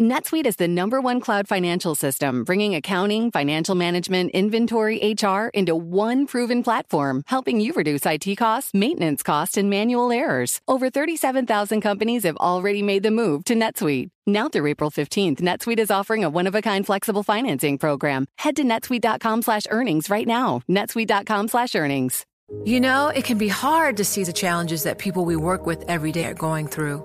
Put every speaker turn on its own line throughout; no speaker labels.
NetSuite is the number one cloud financial system, bringing accounting, financial management, inventory, HR into one proven platform, helping you reduce IT costs, maintenance costs, and manual errors. Over 37,000 companies have already made the move to NetSuite. Now through April 15th, NetSuite is offering a one-of-a-kind flexible financing program. Head to netsuite.com slash earnings right now. netsuite.com slash earnings.
You know, it can be hard to see the challenges that people we work with every day are going through.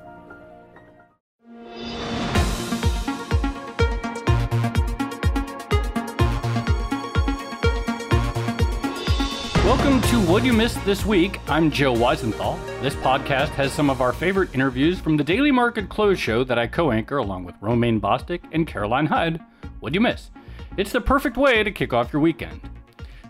Welcome to What You Missed This Week. I'm Joe Weisenthal. This podcast has some of our favorite interviews from the Daily Market Close show that I co anchor along with Romaine Bostick and Caroline Hyde. What'd you miss? It's the perfect way to kick off your weekend.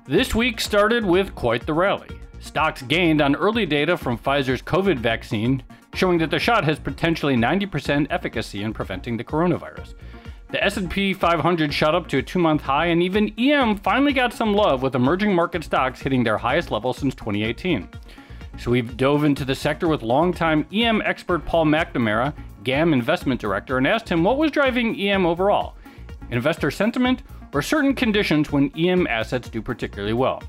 This week started with quite the rally. Stocks gained on early data from Pfizer's COVID vaccine, showing that the shot has potentially 90% efficacy in preventing the coronavirus. The S&P 500 shot up to a two-month high, and even EM finally got some love with emerging market stocks hitting their highest level since 2018. So we've dove into the sector with longtime EM expert Paul McNamara, GAM investment director, and asked him what was driving EM overall: investor sentiment or certain conditions when EM assets do particularly well.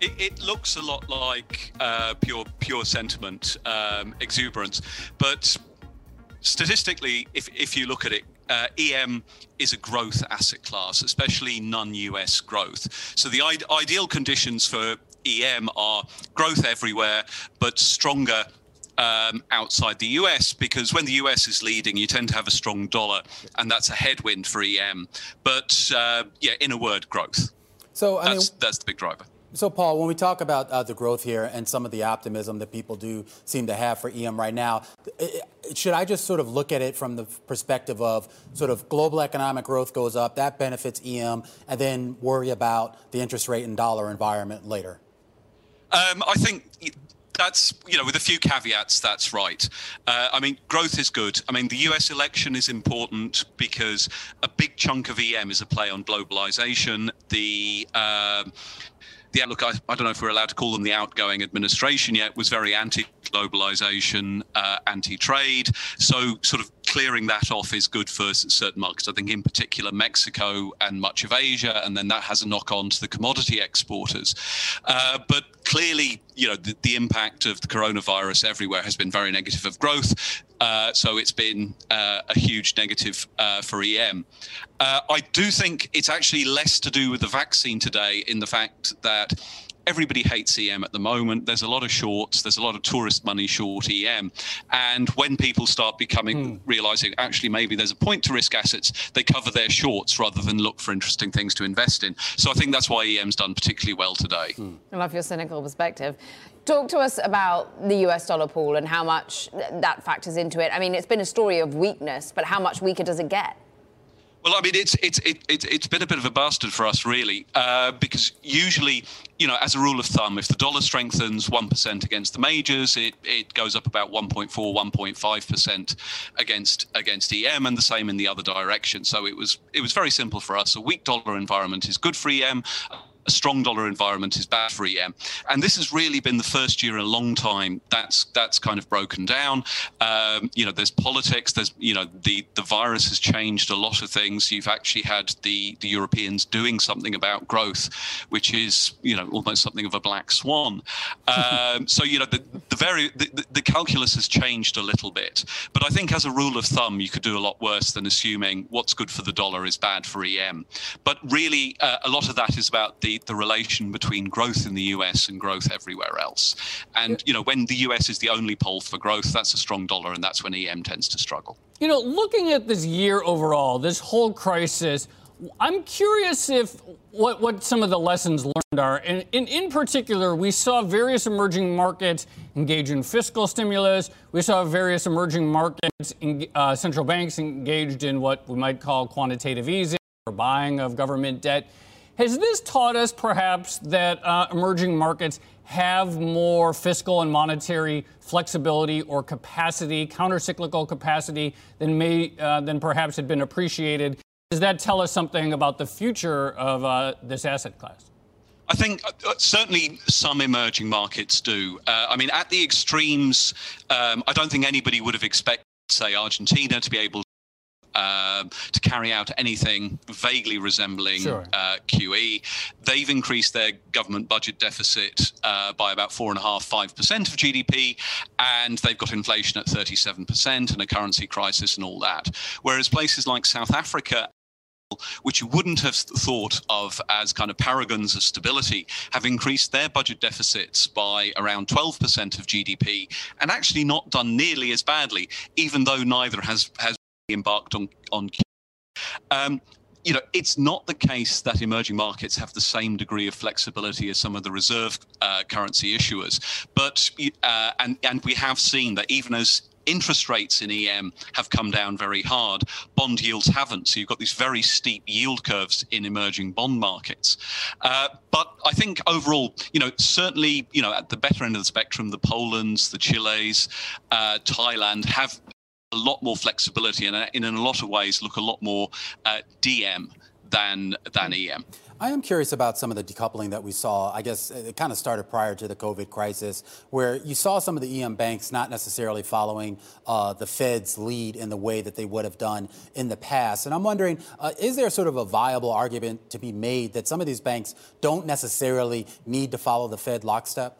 It, it, looks a lot like uh, pure pure sentiment um, exuberance, but statistically, if, if you look at it, uh, EM is a growth asset class, especially non US growth. So the I- ideal conditions for EM are growth everywhere, but stronger um, outside the US because when the US is leading, you tend to have a strong dollar, and that's a headwind for EM. But uh, yeah, in a word, growth. So I that's, mean, that's the big driver.
So, Paul, when we talk about uh, the growth here and some of the optimism that people do seem to have for EM right now, should I just sort of look at it from the perspective of sort of global economic growth goes up, that benefits EM, and then worry about the interest rate and dollar environment later?
Um, I think that's you know with a few caveats that's right. Uh, i mean growth is good. I mean the us election is important because a big chunk of em is a play on globalization. The uh, the outlook, I, I, don't know if we're allowed to call them the outgoing administration yet, was very anti globalization, uh, anti trade. So, sort of clearing that off is good for certain markets. I think, in particular, Mexico and much of Asia, and then that has a knock on to the commodity exporters. Uh, but clearly, you know, the, the, impact of the coronavirus everywhere has been very negative of growth. Uh, so it's been uh, a huge negative uh, for EM. Uh, I do think it's actually less to do with the vaccine today, in the fact that everybody hates EM at the moment. There's a lot of shorts. There's a lot of tourist money short EM. And when people start becoming, hmm. realizing actually maybe there's a point to risk assets, they cover their shorts rather than look for interesting things to invest in. So I think that's why EM's done particularly well today. Hmm.
I love your cynical perspective. Talk to us about the US dollar pool and how much that factors into it. I mean, it's been a story of weakness, but how much weaker does it get?
Well, I mean, it's it's it, it, it's been a bit of a bastard for us, really, uh, because usually, you know, as a rule of thumb, if the dollar strengthens one percent against the majors, it, it goes up about 1.4, 1.5 percent against against EM, and the same in the other direction. So it was it was very simple for us. A weak dollar environment is good for EM a strong dollar environment is bad for EM. And this has really been the first year in a long time that's that's kind of broken down. Um, you know, there's politics. There's you know the the virus has changed a lot of things. You've actually had the the Europeans doing something about growth, which is you know almost something of a black swan. Um, so you know the the very the, the calculus has changed a little bit. But I think as a rule of thumb, you could do a lot worse than assuming what's good for the dollar is bad for EM. But really, uh, a lot of that is about the the, relation between growth in the US and growth everywhere else. And, you know, when the US is the only pole for growth, that's a strong dollar, and that's when EM tends to struggle.
You know, looking at this year overall, this whole crisis,
I'm curious if what, what some of the lessons learned are. And in, in particular, we saw various emerging markets engage in fiscal stimulus. We saw various emerging markets, in, uh, central banks engaged in what we might call quantitative easing or buying of government debt. Has this taught us perhaps that uh, emerging markets have more fiscal and monetary flexibility or capacity, countercyclical capacity, than may uh, than perhaps had been appreciated? Does that tell us something about the future of uh, this asset class?
I think uh, uh, certainly some emerging markets do. Uh, I mean, at the extremes, um, I don't think anybody would have expected, say, Argentina to be able um, to carry out anything vaguely resembling sure. uh, QE. They've increased their government budget deficit uh, by about four and a half, five percent of GDP, and they've got inflation at 37 percent and a currency crisis and all that. Whereas places like South Africa which you wouldn't have thought of as kind of paragons of stability, have increased their budget deficits by around 12% of GDP and actually not done nearly as badly, even though neither has, has embarked on on. Um, you know, it's not the case that emerging markets have the same degree of flexibility as some of the reserve uh, currency issuers, but uh, and and we have seen that even as interest rates in EM have come down very hard. Bond yields haven't. So you've got these very steep yield curves in emerging bond markets. Uh, but I think overall, you know, certainly, you know, at the better end of the spectrum, the Polands, the Chiles, uh, Thailand have a lot more flexibility and in a lot of ways look a lot more uh, DM than than EM.
I am curious about some of the decoupling that we saw. I guess it kind of started prior to the COVID crisis, where you saw some of the EM banks not necessarily following uh, the Fed's lead in the way that they would have done in the past. And I'm wondering, uh, is there sort of a viable argument to be made that some of these banks don't necessarily need to follow the Fed lockstep?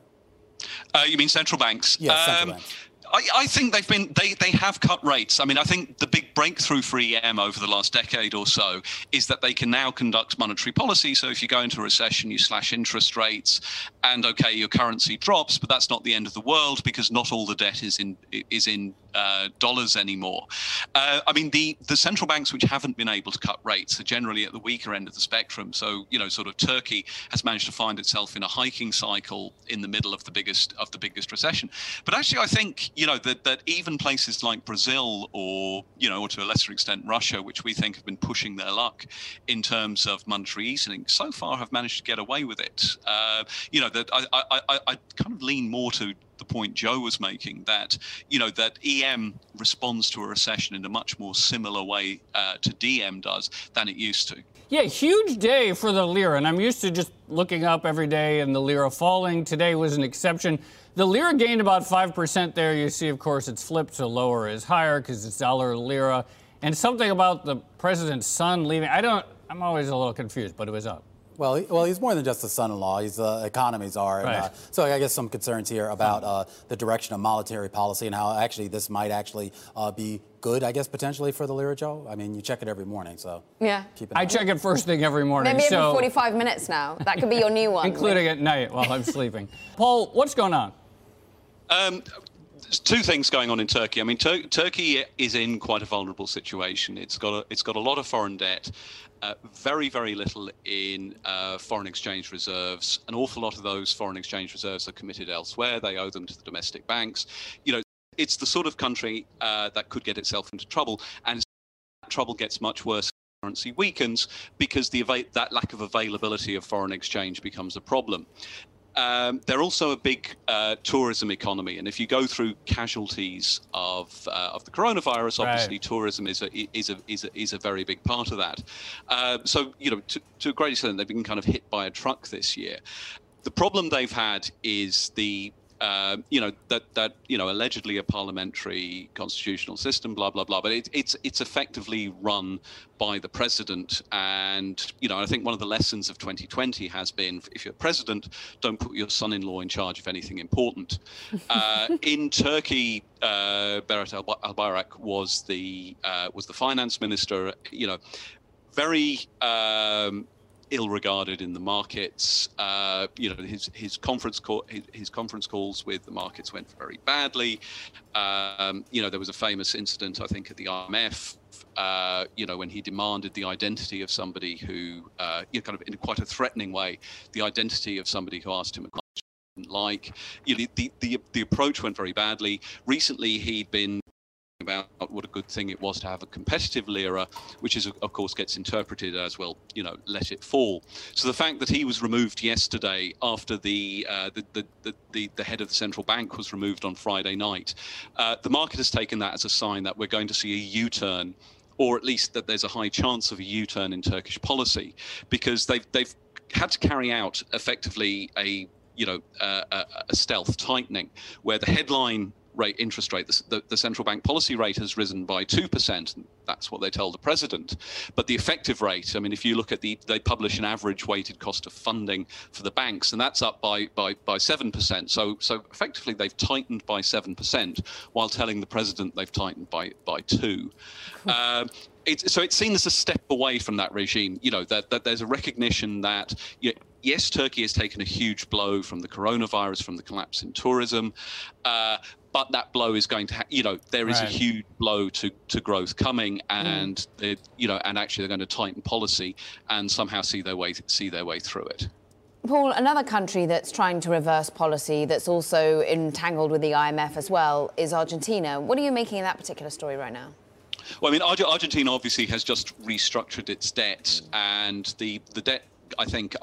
Uh, you mean central banks?
Yes, central um, banks.
I, I, think they've been they they have cut rates. I mean, I think the big breakthrough for EM over the last decade or so is that they can now conduct monetary policy. So if you go into a recession, you slash interest rates, and okay, your currency drops, but that's not the end of the world because not all the debt is in is in uh, dollars anymore. Uh, I mean, the the central banks which haven't been able to cut rates are generally at the weaker end of the spectrum. So you know, sort of Turkey has managed to find itself in a hiking cycle in the middle of the biggest of the biggest recession. But actually, I think you know that that even places like Brazil or you know, or to a lesser extent Russia, which we think have been pushing their luck in terms of monetary easing, so far have managed to get away with it. Uh, you know, that I, I, I, I kind of lean more to the point Joe was making that you know that EM responds to a recession in a much more similar way uh, to DM does than it used to.
Yeah, huge day for the lira, and I'm used to just looking up every day and the lira falling. Today was an exception. The lira gained about 5% there. You see, of course, it's flipped, so lower is higher because it's dollar lira. And something about the president's son leaving. I don't, I'm always a little confused, but it was up.
Well, he, well, he's more than just a son-in-law. He's the uh, economy czar.
Right.
uh, so I guess some concerns here about uh, the direction of monetary policy and how actually this might actually uh, be good, I guess, potentially for the lira, Joe. I mean, you check it every morning, so
yeah.
Keep
it I check it first thing every morning.
Maybe
so,
every 45 minutes now. That could be your new one.
including at night while I'm sleeping. Paul, what's going on?
Um, two things going on in Turkey. I mean, Tur- Turkey is in quite a vulnerable situation. It's got a, it's got a lot of foreign debt, uh, very very little in uh, foreign exchange reserves. An awful lot of those foreign exchange reserves are committed elsewhere. They owe them to the domestic banks. You know, it's the sort of country uh, that could get itself into trouble, and trouble gets much worse currency weakens because the that lack of availability of foreign exchange becomes a problem. Um, they're also a big uh, tourism economy, and if you go through casualties of uh, of the coronavirus, obviously right. tourism is a, is a is a is a very big part of that. Uh, so you know, to, to a great extent, they've been kind of hit by a truck this year. The problem they've had is the uh, you know that that you know allegedly a parliamentary constitutional system, blah blah blah. But it, it's it's effectively run by the president, and you know I think one of the lessons of 2020 has been if you're president, don't put your son-in-law in charge of anything important. Uh, in Turkey, uh, Berat Albayrak was the uh, was the finance minister. You know, very um, ill-regarded in the markets. Uh, you know, his his conference call, his, his, conference calls with the markets went very badly. Um, you know, there was a famous incident, I think, at the IMF uh, you know, when he demanded the identity of somebody who, uh, you know, kind of in quite a threatening way, the identity of somebody who asked him a question like, you know, the, the, the approach went very badly. Recently, he'd been about what a good thing it was to have a competitive lira, which is of course gets interpreted as well, you know, let it fall. So the fact that he was removed yesterday after the uh, the, the, the, the, head of the central bank was removed on Friday night, uh, the market has taken that as a sign that we're going to see a U-turn. Or at least that there's a high chance of a U-turn in Turkish policy, because they've they've had to carry out effectively a you know uh, a, a stealth tightening, where the headline rate interest rate. The, the, the, central bank policy rate has risen by 2%. That's what they tell the president. But the effective rate, I mean, if you look at the, they publish an average weighted cost of funding for the banks, and that's up by, by, by 7%. So, so effectively, they've tightened by 7% while telling the president they've tightened by, by 2 uh, it's, so it's seen as a step away from that regime. You know that, that there's a recognition that you know, yes, Turkey has taken a huge blow from the coronavirus, from the collapse in tourism, uh, but that blow is going to, ha- you know, there is right. a huge blow to, to growth coming, and mm. you know, and actually they're going to tighten policy and somehow see their way see their way through it.
Paul, another country that's trying to reverse policy that's also entangled with the IMF as well is Argentina. What are you making of that particular story right now?
Well, I mean, Argentina obviously has just restructured its debt, and the the debt I think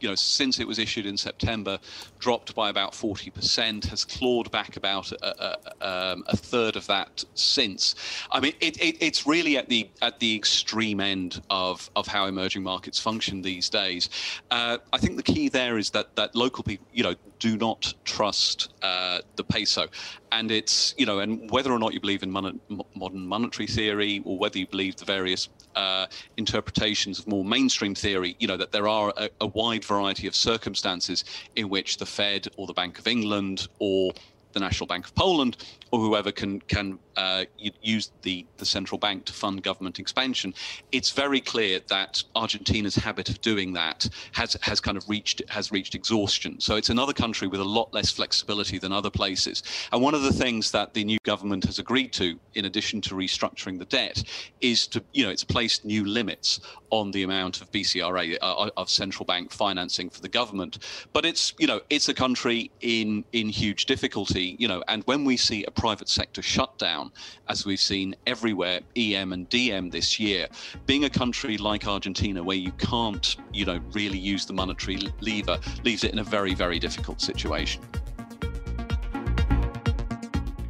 you know, since it was issued in September, dropped by about 40%, has clawed back about a, a, um, a third of that since. I mean, it, it, it's really at the at the extreme end of, of how emerging markets function these days. Uh, I think the key there is that that local people, you know, do not trust uh, the peso, and it's you know, and whether or not you believe in mon- modern monetary theory or whether you believe the various uh, interpretations of more mainstream theory, you know, that there are a, a wide variety of circumstances in which the Fed or the Bank of England or the National Bank of Poland or whoever can can uh, use the, the central bank to fund government expansion, it's very clear that Argentina's habit of doing that has has kind of reached has reached exhaustion. So it's another country with a lot less flexibility than other places. And one of the things that the new government has agreed to, in addition to restructuring the debt, is to you know it's placed new limits on the amount of BCRA uh, of central bank financing for the government. But it's you know it's a country in in huge difficulty. You know, and when we see a private sector shutdown, as we've seen everywhere, EM and DM this year. Being a country like Argentina, where you can't, you know, really use the monetary lever, leaves it in a very, very difficult situation.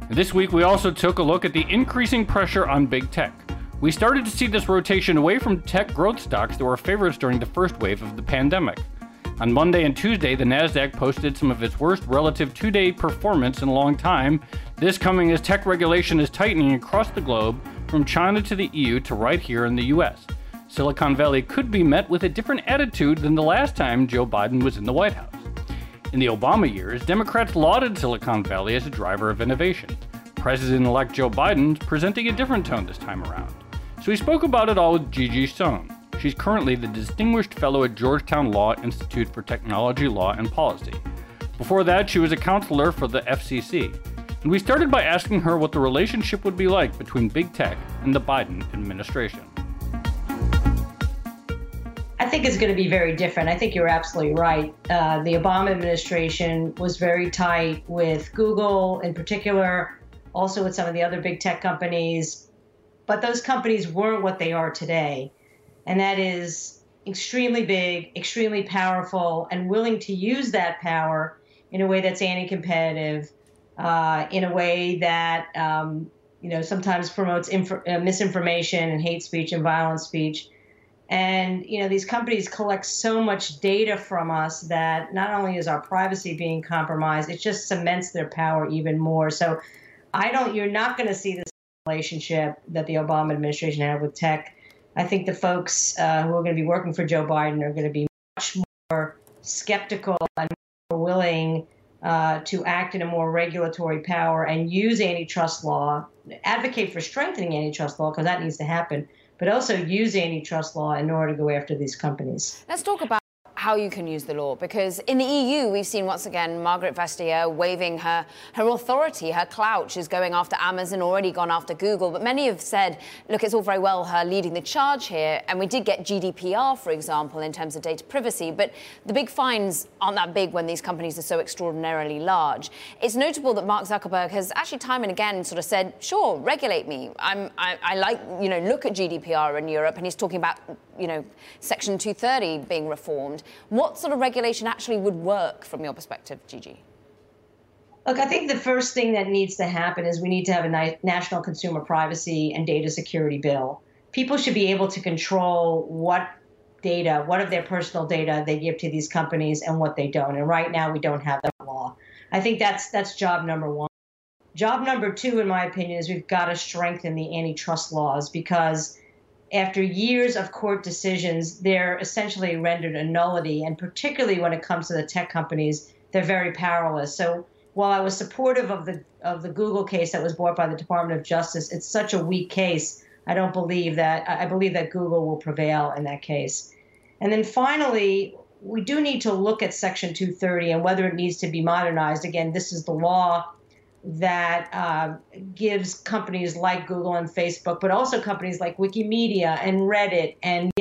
This week, we also took a look at the increasing pressure on big tech. We started to see this rotation away from tech growth stocks that were favorites during the first wave of the pandemic. On Monday and Tuesday, the Nasdaq posted some of its worst relative two-day performance in a long time. This coming as tech regulation is tightening across the globe, from China to the EU to right here in the US. Silicon Valley could be met with a different attitude than the last time Joe Biden was in the White House. In the Obama years, Democrats lauded Silicon Valley as a driver of innovation. President elect Joe Biden presenting a different tone this time around. So we spoke about it all with Gigi Sohn. She's currently the Distinguished Fellow at Georgetown Law Institute for Technology Law and Policy. Before that, she was a counselor for the FCC. We started by asking her what the relationship would be like between big tech and the Biden administration.
I think it's going to be very different. I think you're absolutely right. Uh, the Obama administration was very tight with Google in particular, also with some of the other big tech companies. But those companies weren't what they are today and that is extremely big, extremely powerful, and willing to use that power in a way that's anti-competitive, uh, in a way that um, you know sometimes promotes inf- uh, misinformation and hate speech and violent speech. And you know these companies collect so much data from us that not only is our privacy being compromised, it just cements their power even more. So I don't. You're not going to see this relationship that the Obama administration had with tech I think the folks uh, who are going to be working for Joe Biden are going to be much more skeptical and more willing uh, to act in a more regulatory power and use antitrust law, advocate for strengthening antitrust law because that needs to happen, but also use antitrust law in order to go after these companies.
Let's talk about how you can use the law because in the EU we've seen once again Margrethe Vestager waving her her authority, her clout. She's going after Amazon, already gone after Google, but many have said, look, it's all very well her leading the charge here, and we did get GDPR, for example, in terms of data privacy, but the big fines aren't that big when these companies are so extraordinarily large. It's notable that Mark Zuckerberg has actually time and again sort of said, sure, regulate me. I'm, I, I like, you know, look at GDPR in Europe, and he's talking about you know, Section 230 being reformed. What sort of regulation actually would work from your perspective, Gigi?
Look, I think the first thing that needs to happen is we need to have a national consumer privacy and data security bill. People should be able to control what data, what of their personal data they give to these companies and what they don't. And right now we don't have that law. I think that's that's job number 1. Job number 2 in my opinion is we've got to strengthen the antitrust laws because after years of court decisions, they're essentially rendered a nullity. And particularly when it comes to the tech companies, they're very powerless. So while I was supportive of the of the Google case that was brought by the Department of Justice, it's such a weak case. I don't believe that. I believe that Google will prevail in that case. And then finally, we do need to look at Section 230 and whether it needs to be modernized. Again, this is the law that uh, gives companies like Google and Facebook, but also companies like Wikimedia and Reddit and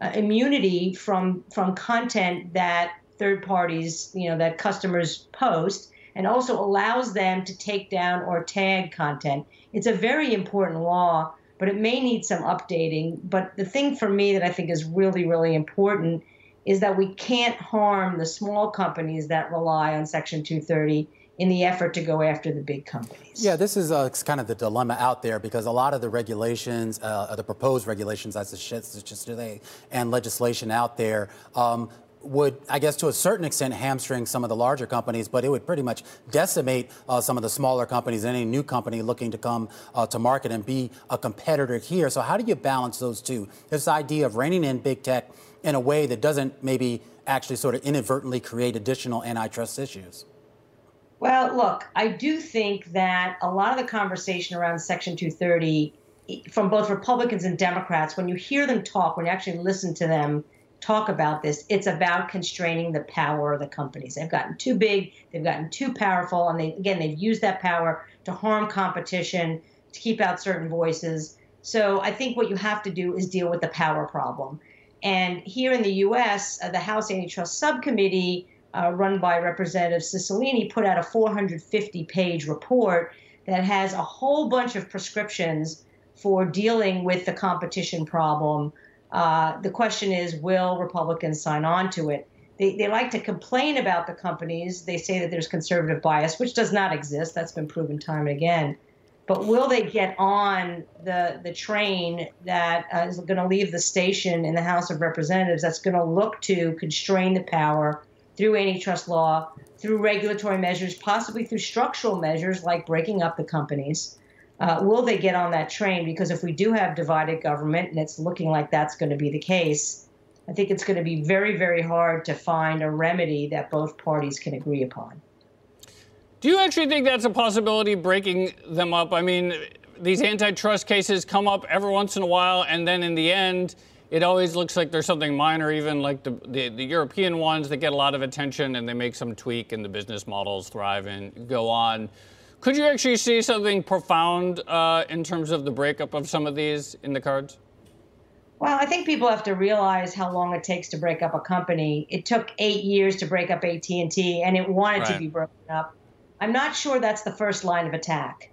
uh, immunity from from content that third parties, you know, that customers post, and also allows them to take down or tag content. It's a very important law, but it may need some updating. But the thing for me that I think is really, really important is that we can't harm the small companies that rely on Section 230 in the effort to go after the big companies.
Yeah, this is uh, kind of the dilemma out there because a lot of the regulations, uh, the proposed regulations, as just today, and legislation out there. Um, would, I guess, to a certain extent, hamstring some of the larger companies, but it would pretty much decimate uh, some of the smaller companies, and any new company looking to come uh, to market and be a competitor here. So, how do you balance those two? This idea of reining in big tech in a way that doesn't maybe actually sort of inadvertently create additional antitrust issues.
Well, look, I do think that a lot of the conversation around Section 230 from both Republicans and Democrats, when you hear them talk, when you actually listen to them talk about this, it's about constraining the power of the companies. They've gotten too big, they've gotten too powerful, and they again they've used that power to harm competition, to keep out certain voices. So I think what you have to do is deal with the power problem. And here in the U.S., uh, the House Antitrust Subcommittee uh, run by Representative Cicilline, put out a 450 page report that has a whole bunch of prescriptions for dealing with the competition problem. Uh, the question is will Republicans sign on to it? They, they like to complain about the companies. They say that there's conservative bias, which does not exist. That's been proven time and again. But will they get on the, the train that uh, is going to leave the station in the House of Representatives that's going to look to constrain the power through antitrust law, through regulatory measures, possibly through structural measures like breaking up the companies. Uh, will they get on that train? Because if we do have divided government, and it's looking like that's going to be the case, I think it's going to be very, very hard to find a remedy that both parties can agree upon.
Do you actually think that's a possibility, breaking them up? I mean, these antitrust cases come up every once in a while, and then in the end, it always looks like there's something minor, even like the, the, the, European ones that get a lot of attention and they make some tweak and the business models thrive and go on. Could you actually see something profound uh, in terms of the breakup of some of these in the cards?
Well, I think people have to realize how long it takes to break up a company. It took eight years to break up AT&T, and it wanted right. to be broken up. I'm not sure that's the first line of attack.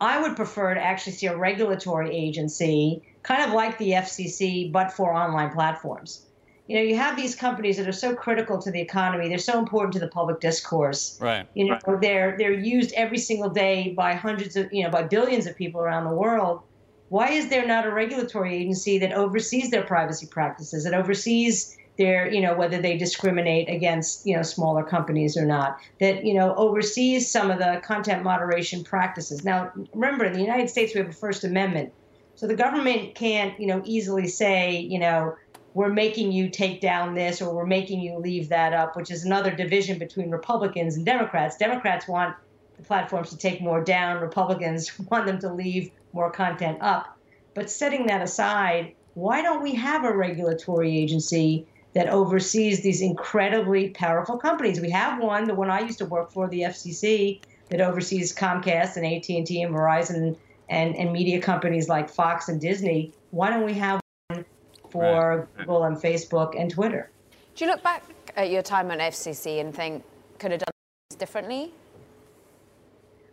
I would prefer to actually see a regulatory agency kind of like the FCC, but for online platforms. You know, you have these companies that are so critical to the economy. They're so important to the public discourse.
Right.
You know, right. they're they're used every single day by hundreds of you know by billions of people around the world. Why is there not a regulatory agency that oversees their privacy practices, that oversees their, you know, whether they discriminate against, you know, smaller companies or not, that, you know, oversees some of the content moderation practices. Now, remember, in the United States, we have a First Amendment. So the government can't, you know, easily say, you know, we're making you take down this or we're making you leave that up, which is another division between Republicans and Democrats. Democrats want the platforms to take more down, Republicans want them to leave more content up. But setting that aside, why don't we have a regulatory agency that oversees these incredibly powerful companies. We have one, the one I used to work for, the FCC, that oversees Comcast and AT&T and Verizon and, and media companies like Fox and Disney. Why don't we have one for right. Google and Facebook and Twitter?
Do you look back at your time at FCC and think could have done things differently?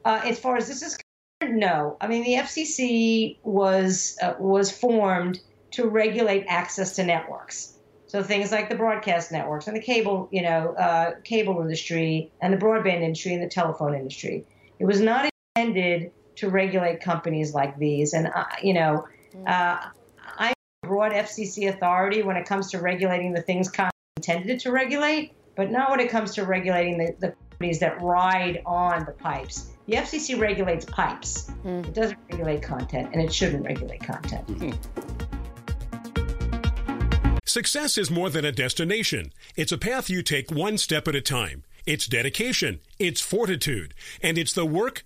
Uh, as far as this is concerned, no. I mean, the FCC was uh, was formed to regulate access to networks. So things like the broadcast networks and the cable, you know, uh, cable industry and the broadband industry and the telephone industry. It was not intended to regulate companies like these. And uh, you know, mm. uh, I'm broad FCC authority when it comes to regulating the things Congress intended to regulate, but not when it comes to regulating the, the companies that ride on the pipes. The FCC regulates pipes. Mm. It doesn't regulate content, and it shouldn't regulate content. Mm-hmm.
Success is more than a destination. It's a path you take one step at a time. It's dedication, it's fortitude, and it's the work,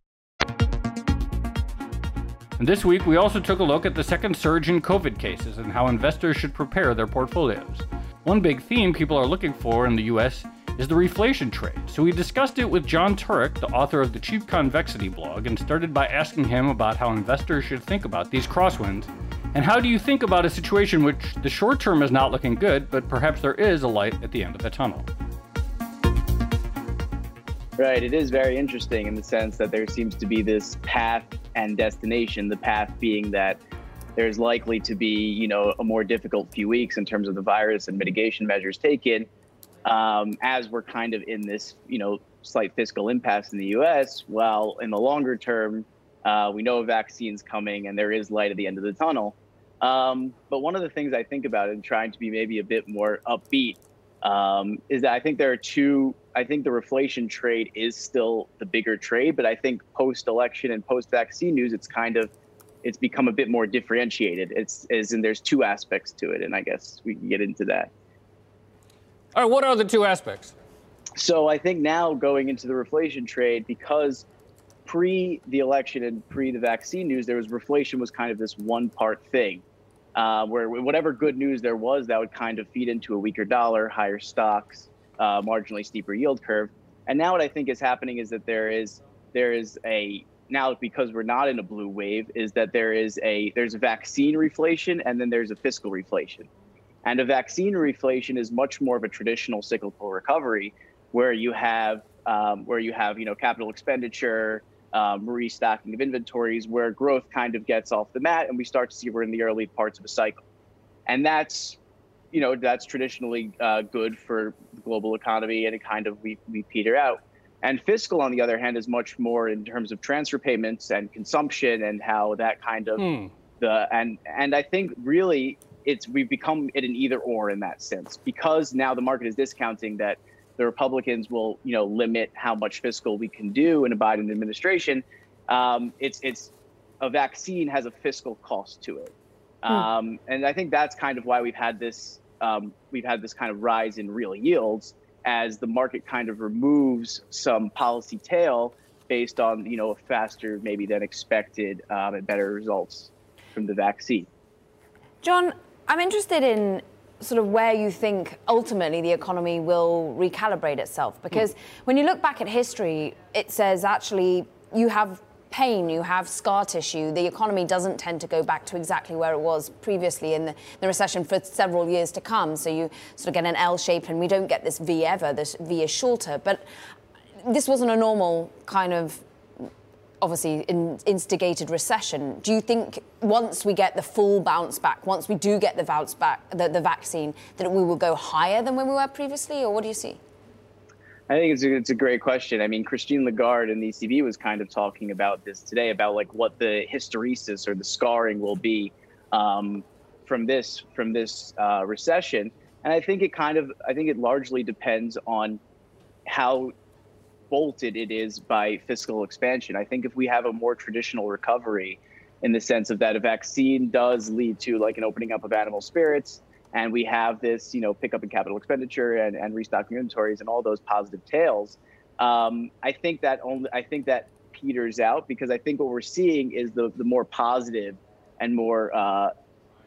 And this week, we also took a look at the second surge in COVID cases and how investors should prepare their portfolios. One big theme people are looking for in the US is the reflation trade. So we discussed it with John Turek, the author of the Cheap Convexity blog, and started by asking him about how investors should think about these crosswinds. And how do you think about a situation which the short term is not looking good, but perhaps there is a light at the end of the tunnel?
Right. It is very interesting in the sense that there seems to be this path and destination. The path being that there's likely to be, you know, a more difficult few weeks in terms of the virus and mitigation measures taken. Um, as we're kind of in this, you know, slight fiscal impasse in the U.S. While in the longer term, uh, we know a vaccine's coming and there is light at the end of the tunnel. Um, but one of the things I think about in trying to be maybe a bit more upbeat um, is that I think there are two. I think the reflation trade is still the bigger trade, but I think post-election and post-vaccine news, it's kind of it's become a bit more differentiated. It's as in there's two aspects to it, and I guess we can get into that.
All right, what are the two aspects?
So I think now going into the reflation trade, because pre the election and pre the vaccine news, there was reflation was kind of this one part thing uh, where whatever good news there was, that would kind of feed into a weaker dollar, higher stocks, uh, marginally steeper yield curve. And now what I think is happening is that there is there is a now because we're not in a blue wave is that there is a there's a vaccine reflation and then there's a fiscal reflation. And a vaccine reflation is much more of a traditional cyclical recovery where you have um, where you have you know capital expenditure, um, restocking of inventories where growth kind of gets off the mat and we start to see we're in the early parts of a cycle. And that's, you know, that's traditionally uh, good for the global economy and it kind of we, we peter out. And fiscal, on the other hand, is much more in terms of transfer payments and consumption and how that kind of hmm. the and and I think really it's we've become it an either or in that sense because now the market is discounting that the Republicans will, you know, limit how much fiscal we can do in a Biden administration. Um, it's it's a vaccine has a fiscal cost to it. Um, and I think that's kind of why we've had this um, we've had this kind of rise in real yields as the market kind of removes some policy tail based on you know a faster maybe than expected um, and better results from the vaccine.
John, I'm interested in sort of where you think ultimately the economy will recalibrate itself. Because mm. when you look back at history, it says actually you have pain, you have scar tissue. The economy doesn't tend to go back to exactly where it was previously in the, the recession for several years to come. So you sort of get an L shape, and we don't get this V ever. This V is shorter. But this wasn't a normal kind of obviously in, instigated recession. Do you think once we get the full bounce back, once we do get the bounce back, the, the vaccine, that we will go higher than when we were previously, or what do you see?
I think it's a, it's a great question. I mean, Christine Lagarde in the ECB was kind of talking about this today about like what the hysteresis or the scarring will be um, from this from this uh, recession. And I think it kind of I think it largely depends on how bolted it is by fiscal expansion. I think if we have a more traditional recovery, in the sense of that a vaccine does lead to like an opening up of animal spirits and we have this, you know, pickup in capital expenditure and, and restocking inventories and all those positive tails. Um, I think that only I think that peters out because I think what we're seeing is the the more positive and more uh,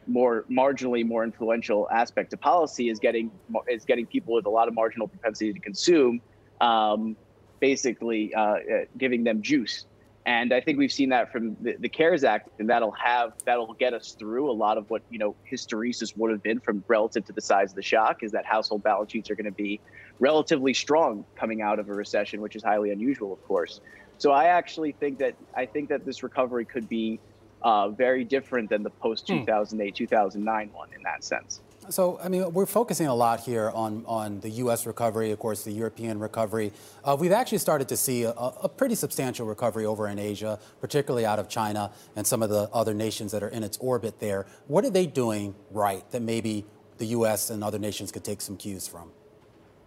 more marginally more influential aspect of policy is getting is getting people with a lot of marginal propensity to consume, um, basically uh, uh giving them juice and I think we've seen that from the, the, CARES Act, and that'll have that'll get us through a lot of what you know hysteresis would have been from relative to the size of the shock. Is that household balance sheets are going to be relatively strong coming out of a recession, which is highly unusual, of course. So I actually think that I think that this recovery could be uh, very different than the post 2008 2009 one in that sense.
So, I mean, we're focusing a lot here on, on the U.S. recovery, of course, the European recovery. Uh, we've actually started to see a, a, pretty substantial recovery over in Asia, particularly out of China and some of the other nations that are in its orbit there. What are they doing right that maybe the U.S. and other nations could take some cues from?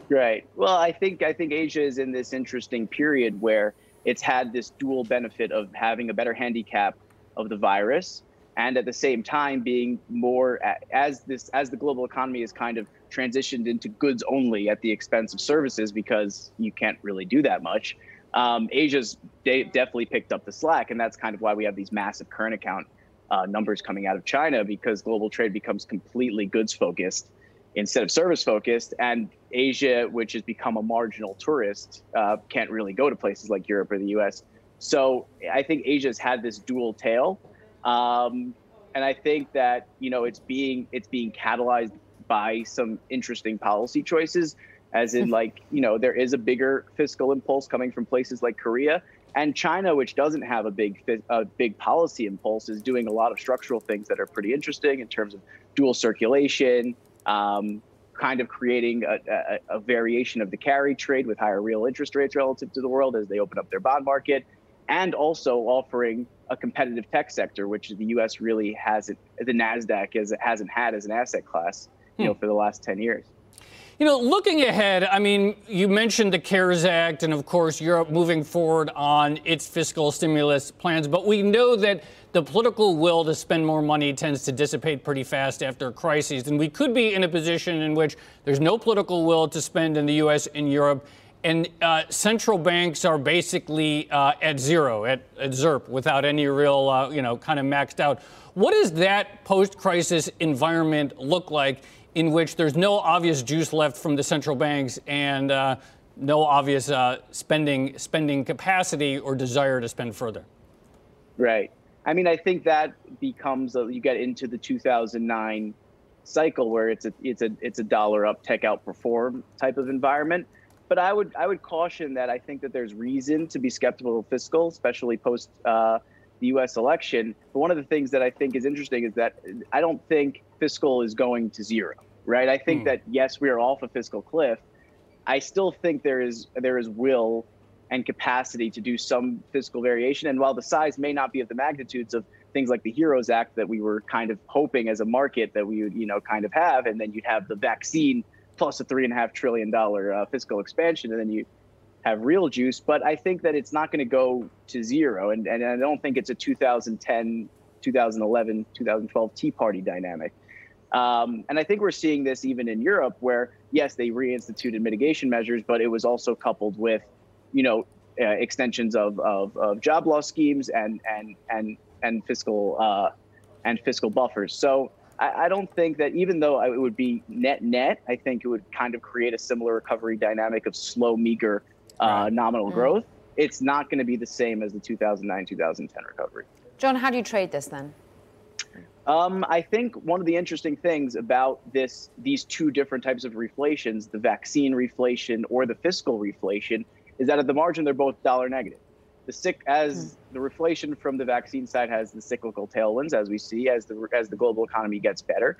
Right. Well, I think I think Asia is in this interesting period where it's had this dual benefit of having a better handicap of the virus and at the same time being more as this as the global economy is kind of transitioned into goods only at the expense of services because you can't really do that much. Um, Asia's de- definitely picked up the slack, and that's kind of why we have these massive current account uh, numbers coming out of China because global trade becomes completely goods focused instead of service focused, and Asia, which has become a marginal tourist, uh, can't really go to places like Europe or the U.S. So I think Asia's had this dual tail um, and I think that you know it's being it's being catalyzed by some interesting policy choices, as in like you know there is a bigger fiscal impulse coming from places like Korea and China, which doesn't have a big a big policy impulse, is doing a lot of structural things that are pretty interesting in terms of dual circulation. Um, kind of creating a, a, a, variation of the carry trade with higher real interest rates relative to the world as they open up their bond market, and also offering a competitive tech sector, which the U.S. really hasn't, the Nasdaq as it hasn't had as an asset class, you hmm. know, for the last ten years.
You know, looking ahead, I mean, you mentioned the CARES Act and, of course, Europe moving forward on its fiscal stimulus plans, but we know that the political will to spend more money tends to dissipate pretty fast after crises. And we could be in a position in which there's no political will to spend in the U.S. and Europe, and uh, central banks are basically uh, at zero, at, at ZERP, without any real, uh, you know, kind of maxed out. What does that post crisis environment look like in which there's no obvious juice left from the central banks and uh, no obvious uh, spending, spending capacity or desire to spend further?
Right. I mean, I think that becomes, a, you get into the 2009 cycle where it's a, it's a, it's a dollar up, tech outperform type of environment but I would I would caution that I think that there's reason to be skeptical of fiscal, especially post uh, the U.S. election. But one of the things that I think is interesting is that I don't think fiscal is going to zero. Right? I think mm. that yes, we are off a fiscal cliff. I still think there is there is will and capacity to do some fiscal variation. And while the size may not be of the magnitudes of things like the Heroes Act that we were kind of hoping as a market that we would, you know, kind of have, and then you'd have the vaccine plus a three and a half trillion dollar uh, fiscal expansion, and then you have real juice. But I think that it's not going to go to zero, and, and I don't think it's a 2010, 2011, 2012 Tea Party dynamic. Um, and I think we're seeing this even in Europe, where yes, they reinstituted mitigation measures, but it was also coupled with, you know, uh, extensions of, of, of, job loss schemes and and and and fiscal uh, and fiscal buffers. So I, I, don't think that even though it would be net net, I think it would kind of create a similar recovery dynamic of slow, meager uh, right. nominal mm. growth. It's not going to be the same as the 2009 2010 recovery.
John, how do you trade this then?
Um, I think one of the interesting things about this, these two different types of reflations, the vaccine reflation or the fiscal reflation, is that at the margin they're both dollar negative. The sick as hmm. the reflation from the vaccine side has the cyclical tailwinds as we see as the as the global economy gets better.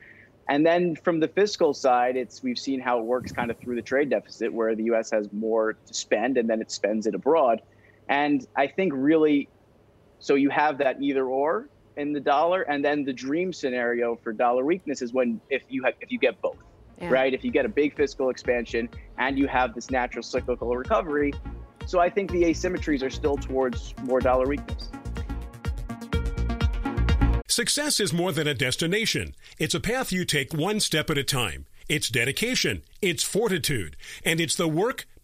And then from the fiscal side, it's we've seen how it works kind of through the trade deficit, where the U.S. has more to spend and then it spends it abroad. And I think really, so you have that either or in the dollar, and then the dream scenario for dollar weakness is when if you have if you get both, yeah. right? If you get a big fiscal expansion and you have this natural cyclical recovery. So I think the asymmetries are still towards more dollar weakness.
Success is more than a destination. It's a path you take one step at a time. It's dedication, it's fortitude, and it's the work,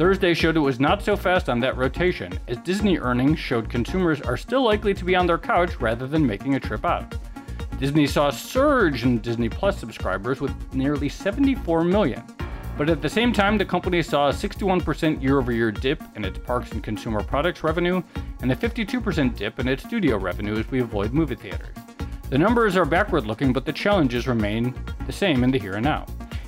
Thursday showed it was not so fast on that rotation, as Disney earnings showed consumers are still likely to be on their couch rather than making a trip out. Disney saw a surge in Disney Plus subscribers with nearly 74 million. But at the same time, the company saw a 61% year over year dip in its parks and consumer products revenue and a 52% dip in its studio revenue as we avoid movie theaters. The numbers are backward looking, but the challenges remain the same in the here and now.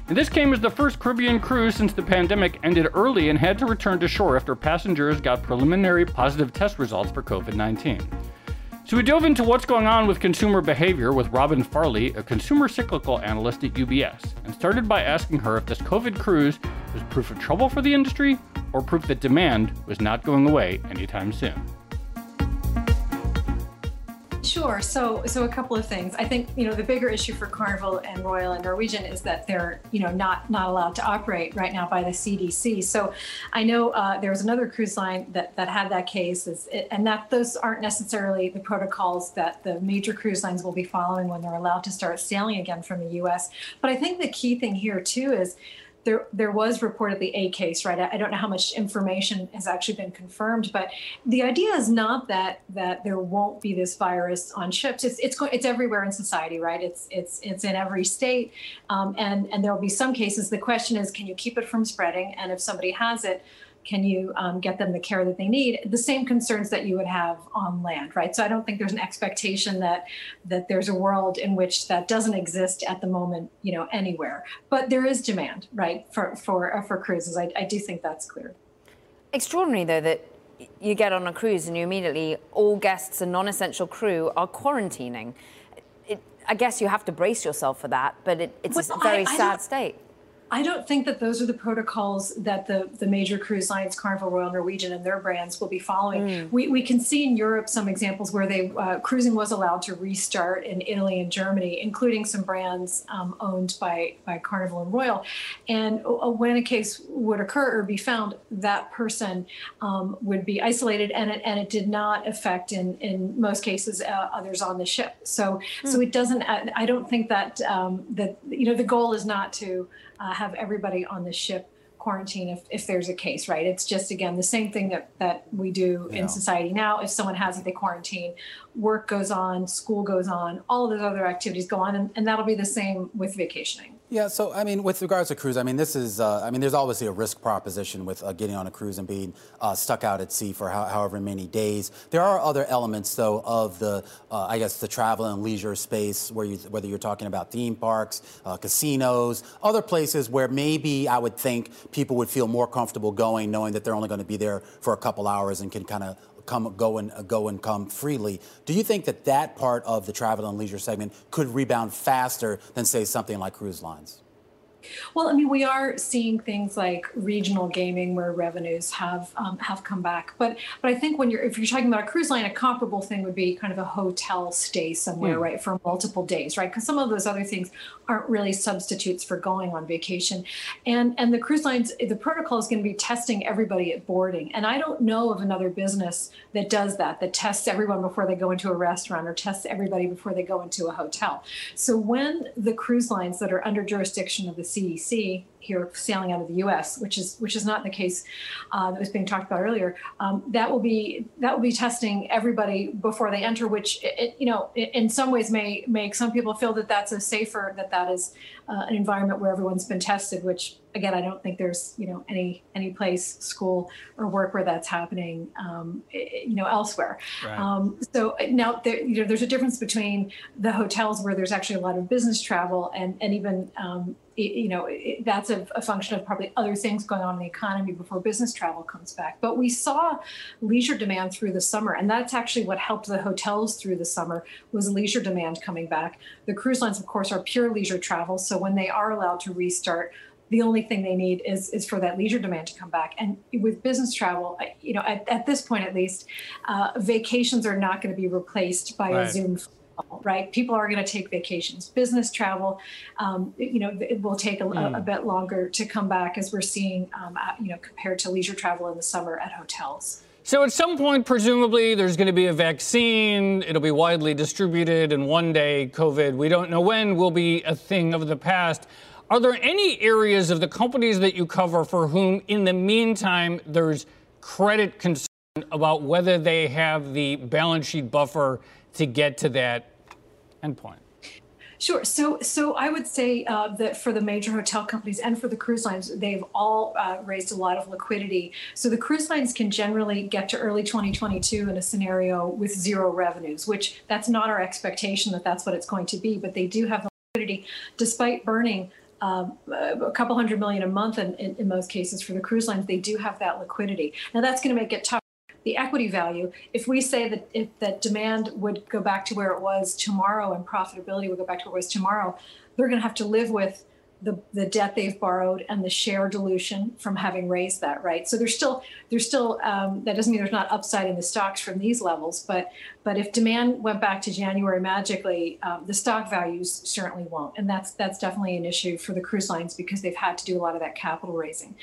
And this came as the first Caribbean cruise since the pandemic ended early and had to return to shore after passengers got preliminary positive test results for COVID 19. So we dove into what's going on with consumer behavior with Robin Farley, a consumer cyclical analyst at UBS, and started by asking her if this COVID cruise was proof of trouble for the industry or proof that demand was not going away anytime soon.
Sure. So, so a couple of things. I think you know the bigger issue for Carnival and Royal and Norwegian is that they're you know not not allowed to operate right now by the CDC. So, I know uh, there was another cruise line that that had that case, and that those aren't necessarily the protocols that the major cruise lines will be following when they're allowed to start sailing again from the U.S. But I think the key thing here too is there there was reportedly a case, right? I, don't know how much information has actually been confirmed, but the idea is not that that there won't be this virus on ships. It's it's it's everywhere in society, right? It's it's it's in every state, um, and and there will be some cases. The question is, can you keep it from spreading? And if somebody has it, can you um, get them the care that they need? The same concerns that you would have on land right? So i don't think there's an expectation that that there's a world in which that doesn't exist at the moment you know anywhere. But there is demand right for for uh, for cruises. I, I do think that's clear.
Extraordinary though that you get on a cruise and you immediately all guests and non-essential crew are quarantining. It, i guess you have to brace yourself for that but it, it's well, a very I, sad state
I don't think that those are the protocols that the, the major cruise lines, Carnival, Royal Norwegian, and their brands will be following. Mm. We, we can see in Europe some examples where they uh, cruising was allowed to restart in Italy and Germany, including some brands um, owned by, by Carnival and Royal. And uh, when a case would occur or be found, that person um, would be isolated, and it, and it did not affect, in, in most cases, uh, others on the ship. So, mm. so it doesn't. I don't think that um, that you know the goal is not to uh, have everybody on the ship quarantine if, if there's a case, right? It's just again the same thing that that we do yeah. in society now. If someone has it, they quarantine. Work goes on, school goes on, all of those other activities go on, and, and that'll be the same with vacationing.
Yeah, so I mean, with regards to cruise, I mean, this is, uh, I mean, there's obviously a risk proposition with uh, getting on a cruise and being uh, stuck out at sea for how, however many days. There are other elements, though, of the, uh, I guess, the travel and leisure space, where you, whether you're talking about theme parks, uh, casinos, other places where maybe I would think people would feel more comfortable going, knowing that they're only going to be there for a couple hours and can kind of come go and uh, go and come freely. Do you think that that part of the travel and leisure segment could rebound faster than say something like cruise lines?
Well, I mean, we are seeing things like regional gaming where revenues have um, have come back, but but I think when you're if you're talking about a cruise line, a comparable thing would be kind of a hotel stay somewhere, mm. right, for multiple days, right? Because some of those other things aren't really substitutes for going on vacation, and and the cruise lines, the protocol is going to be testing everybody at boarding, and I don't know of another business that does that, that tests everyone before they go into a restaurant or tests everybody before they go into a hotel. So when the cruise lines that are under jurisdiction of the CDC here sailing out of the U.S., which is which is not the case uh, that was being talked about earlier. Um, that will be that will be testing everybody before they enter, which it, you know in some ways may make some people feel that that's a safer that that is uh, an environment where everyone's been tested. Which again, I don't think there's you know any any place, school or work where that's happening um, you know elsewhere. Right. Um, so now there, you know there's a difference between the hotels where there's actually a lot of business travel and and even um, you know, that's a, a, function of probably other things going on in the economy before business travel comes back. But we saw leisure demand through the summer, and that's actually what helped the hotels through the summer was leisure demand coming back. The cruise lines, of course, are pure leisure travel, so when they are allowed to restart, the only thing they need is is for that leisure demand to come back. And with business travel, you know, at, at this point at least, uh, vacations are not going to be replaced by right. a Zoom right? People are going to take vacations. Business travel, um, you know, it will take a, mm. a, bit longer to come back as we're seeing, um, at, you know, compared to leisure travel in the summer at hotels.
So at some point, presumably, there's going to be a vaccine. It'll be widely distributed, and one day, COVID, we don't know when, will be a thing of the past. Are there any areas of the companies that you cover for whom, in the meantime, there's credit concern about whether they have the balance sheet buffer to get to that endpoint?
Sure. So, so I would say uh, that for the major hotel companies and for the cruise lines, they've all uh, raised a lot of liquidity. So the cruise lines can generally get to early 2022 in a scenario with zero revenues, which that's not our expectation that that's what it's going to be. But they do have the liquidity, despite burning um, a couple hundred million a month in, in, in, most cases for the cruise lines, they do have that liquidity. Now that's going to make it tough the equity value. If we say that if that demand would go back to where it was tomorrow and profitability would go back to where it was tomorrow, they're going to have to live with the, the debt they've borrowed and the share dilution from having raised that right so there's still there's still um, that doesn't mean there's not upside in the stocks from these levels but but if demand went back to January magically, um, the stock values certainly won't, and that's that's definitely an issue for the cruise lines because they've had to do a lot of that capital raising.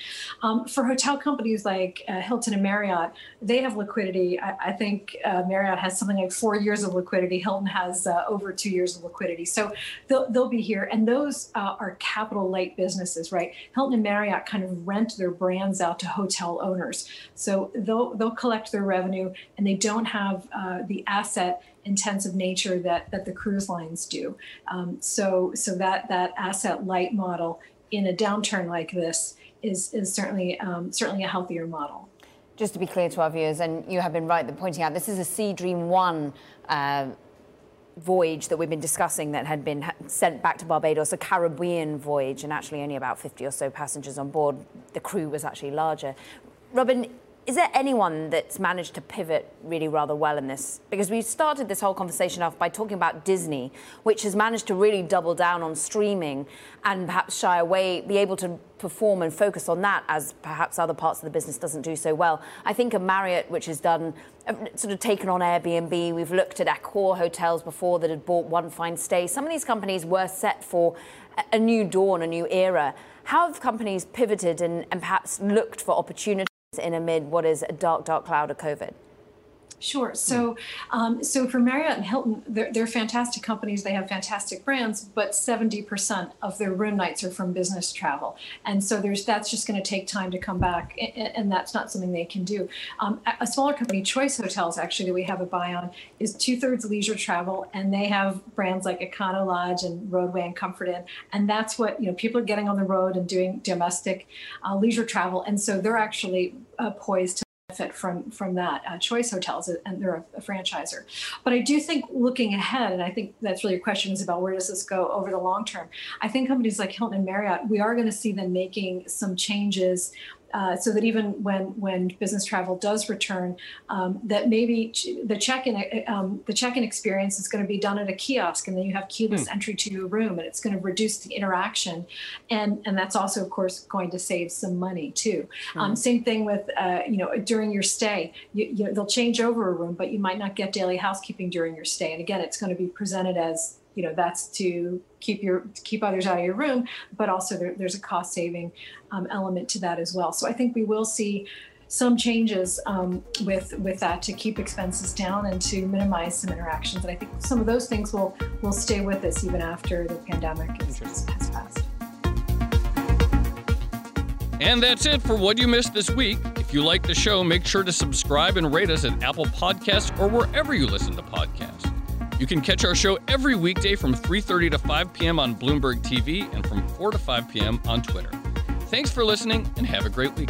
Um, for hotel companies like uh, Hilton and Marriott, they have liquidity. I, I think uh, Marriott has something like four years of liquidity. Hilton has uh, over two years of liquidity, so they'll they'll be here, and those uh, are capital light businesses, right? Hilton and Marriott kind of rent their brands out to hotel owners, so they'll they'll collect their revenue, and they don't have uh, the asset intensive nature that that the cruise lines do. Um, so so that that asset light model in a downturn like this is is certainly um, certainly a healthier model.
Just to be clear to our viewers, and you have been right in pointing out this is a Sea Dream One. Uh, voyage that we've been discussing that had been sent back to Barbados, a Caribbean voyage, and actually only about 50 or so passengers on board. The crew was actually larger. Robin, is there anyone that's managed to pivot really rather well in this? Because we started this whole conversation off by talking about Disney, which has managed to really double down on streaming and perhaps shy away, be able to perform and focus on that as perhaps other parts of the business doesn't do so well. I think of Marriott, which has done uh, sort of taken on Airbnb. We've looked at Accor hotels before that had bought One Fine Stay. Some of these companies were set for a new dawn, a new era. How have companies pivoted and, and perhaps looked for opportunities? In amid what is a dark, dark cloud of COVID?
Sure. So, um, so for Marriott and Hilton, they're, they're, fantastic companies. They have fantastic brands, but 70% of their room nights are from business travel, and so there's that's just going to take time to come back, and, and, that's not something they can do. Um, a smaller company, Choice Hotels, actually that we have a buy on, is two thirds leisure travel, and they have brands like Econo Lodge and Rodeway and Comfort Inn, and that's what you know people are getting on the road and doing domestic uh, leisure travel, and so they're actually uh, poised to benefit from from that. Uh, Choice Hotels, and they're a, a, franchiser. But I do think looking ahead, and I think that's really your question is about where does this go over the long term. I think companies like Hilton and Marriott, we are going to see them making some changes uh, so that even when when business travel does return, um, that maybe the check-in uh, um, the check-in experience is going to be done at a kiosk, and then you have keyless hmm. entry to your room, and it's going to reduce the interaction, and and that's also of course going to save some money too. Hmm. Um, same thing with uh, you know during your stay, you, you, they'll change over a room, but you might not get daily housekeeping during your stay, and again, it's going to be presented as you know that's to keep your keep others out of your room but also there, there's a cost saving um, element to that as well so i think we will see some changes um, with with that to keep expenses down and to minimize some interactions and i think some of those things will will stay with us even after the pandemic has, has passed
and that's it for What You Missed This Week. If you like the show, make sure to subscribe and rate us at Apple Podcasts or wherever you listen to podcasts. You can catch our show every weekday from 3:30 to 5 p.m. on Bloomberg TV and from 4 to 5 p.m. on Twitter. Thanks for listening and have a great week.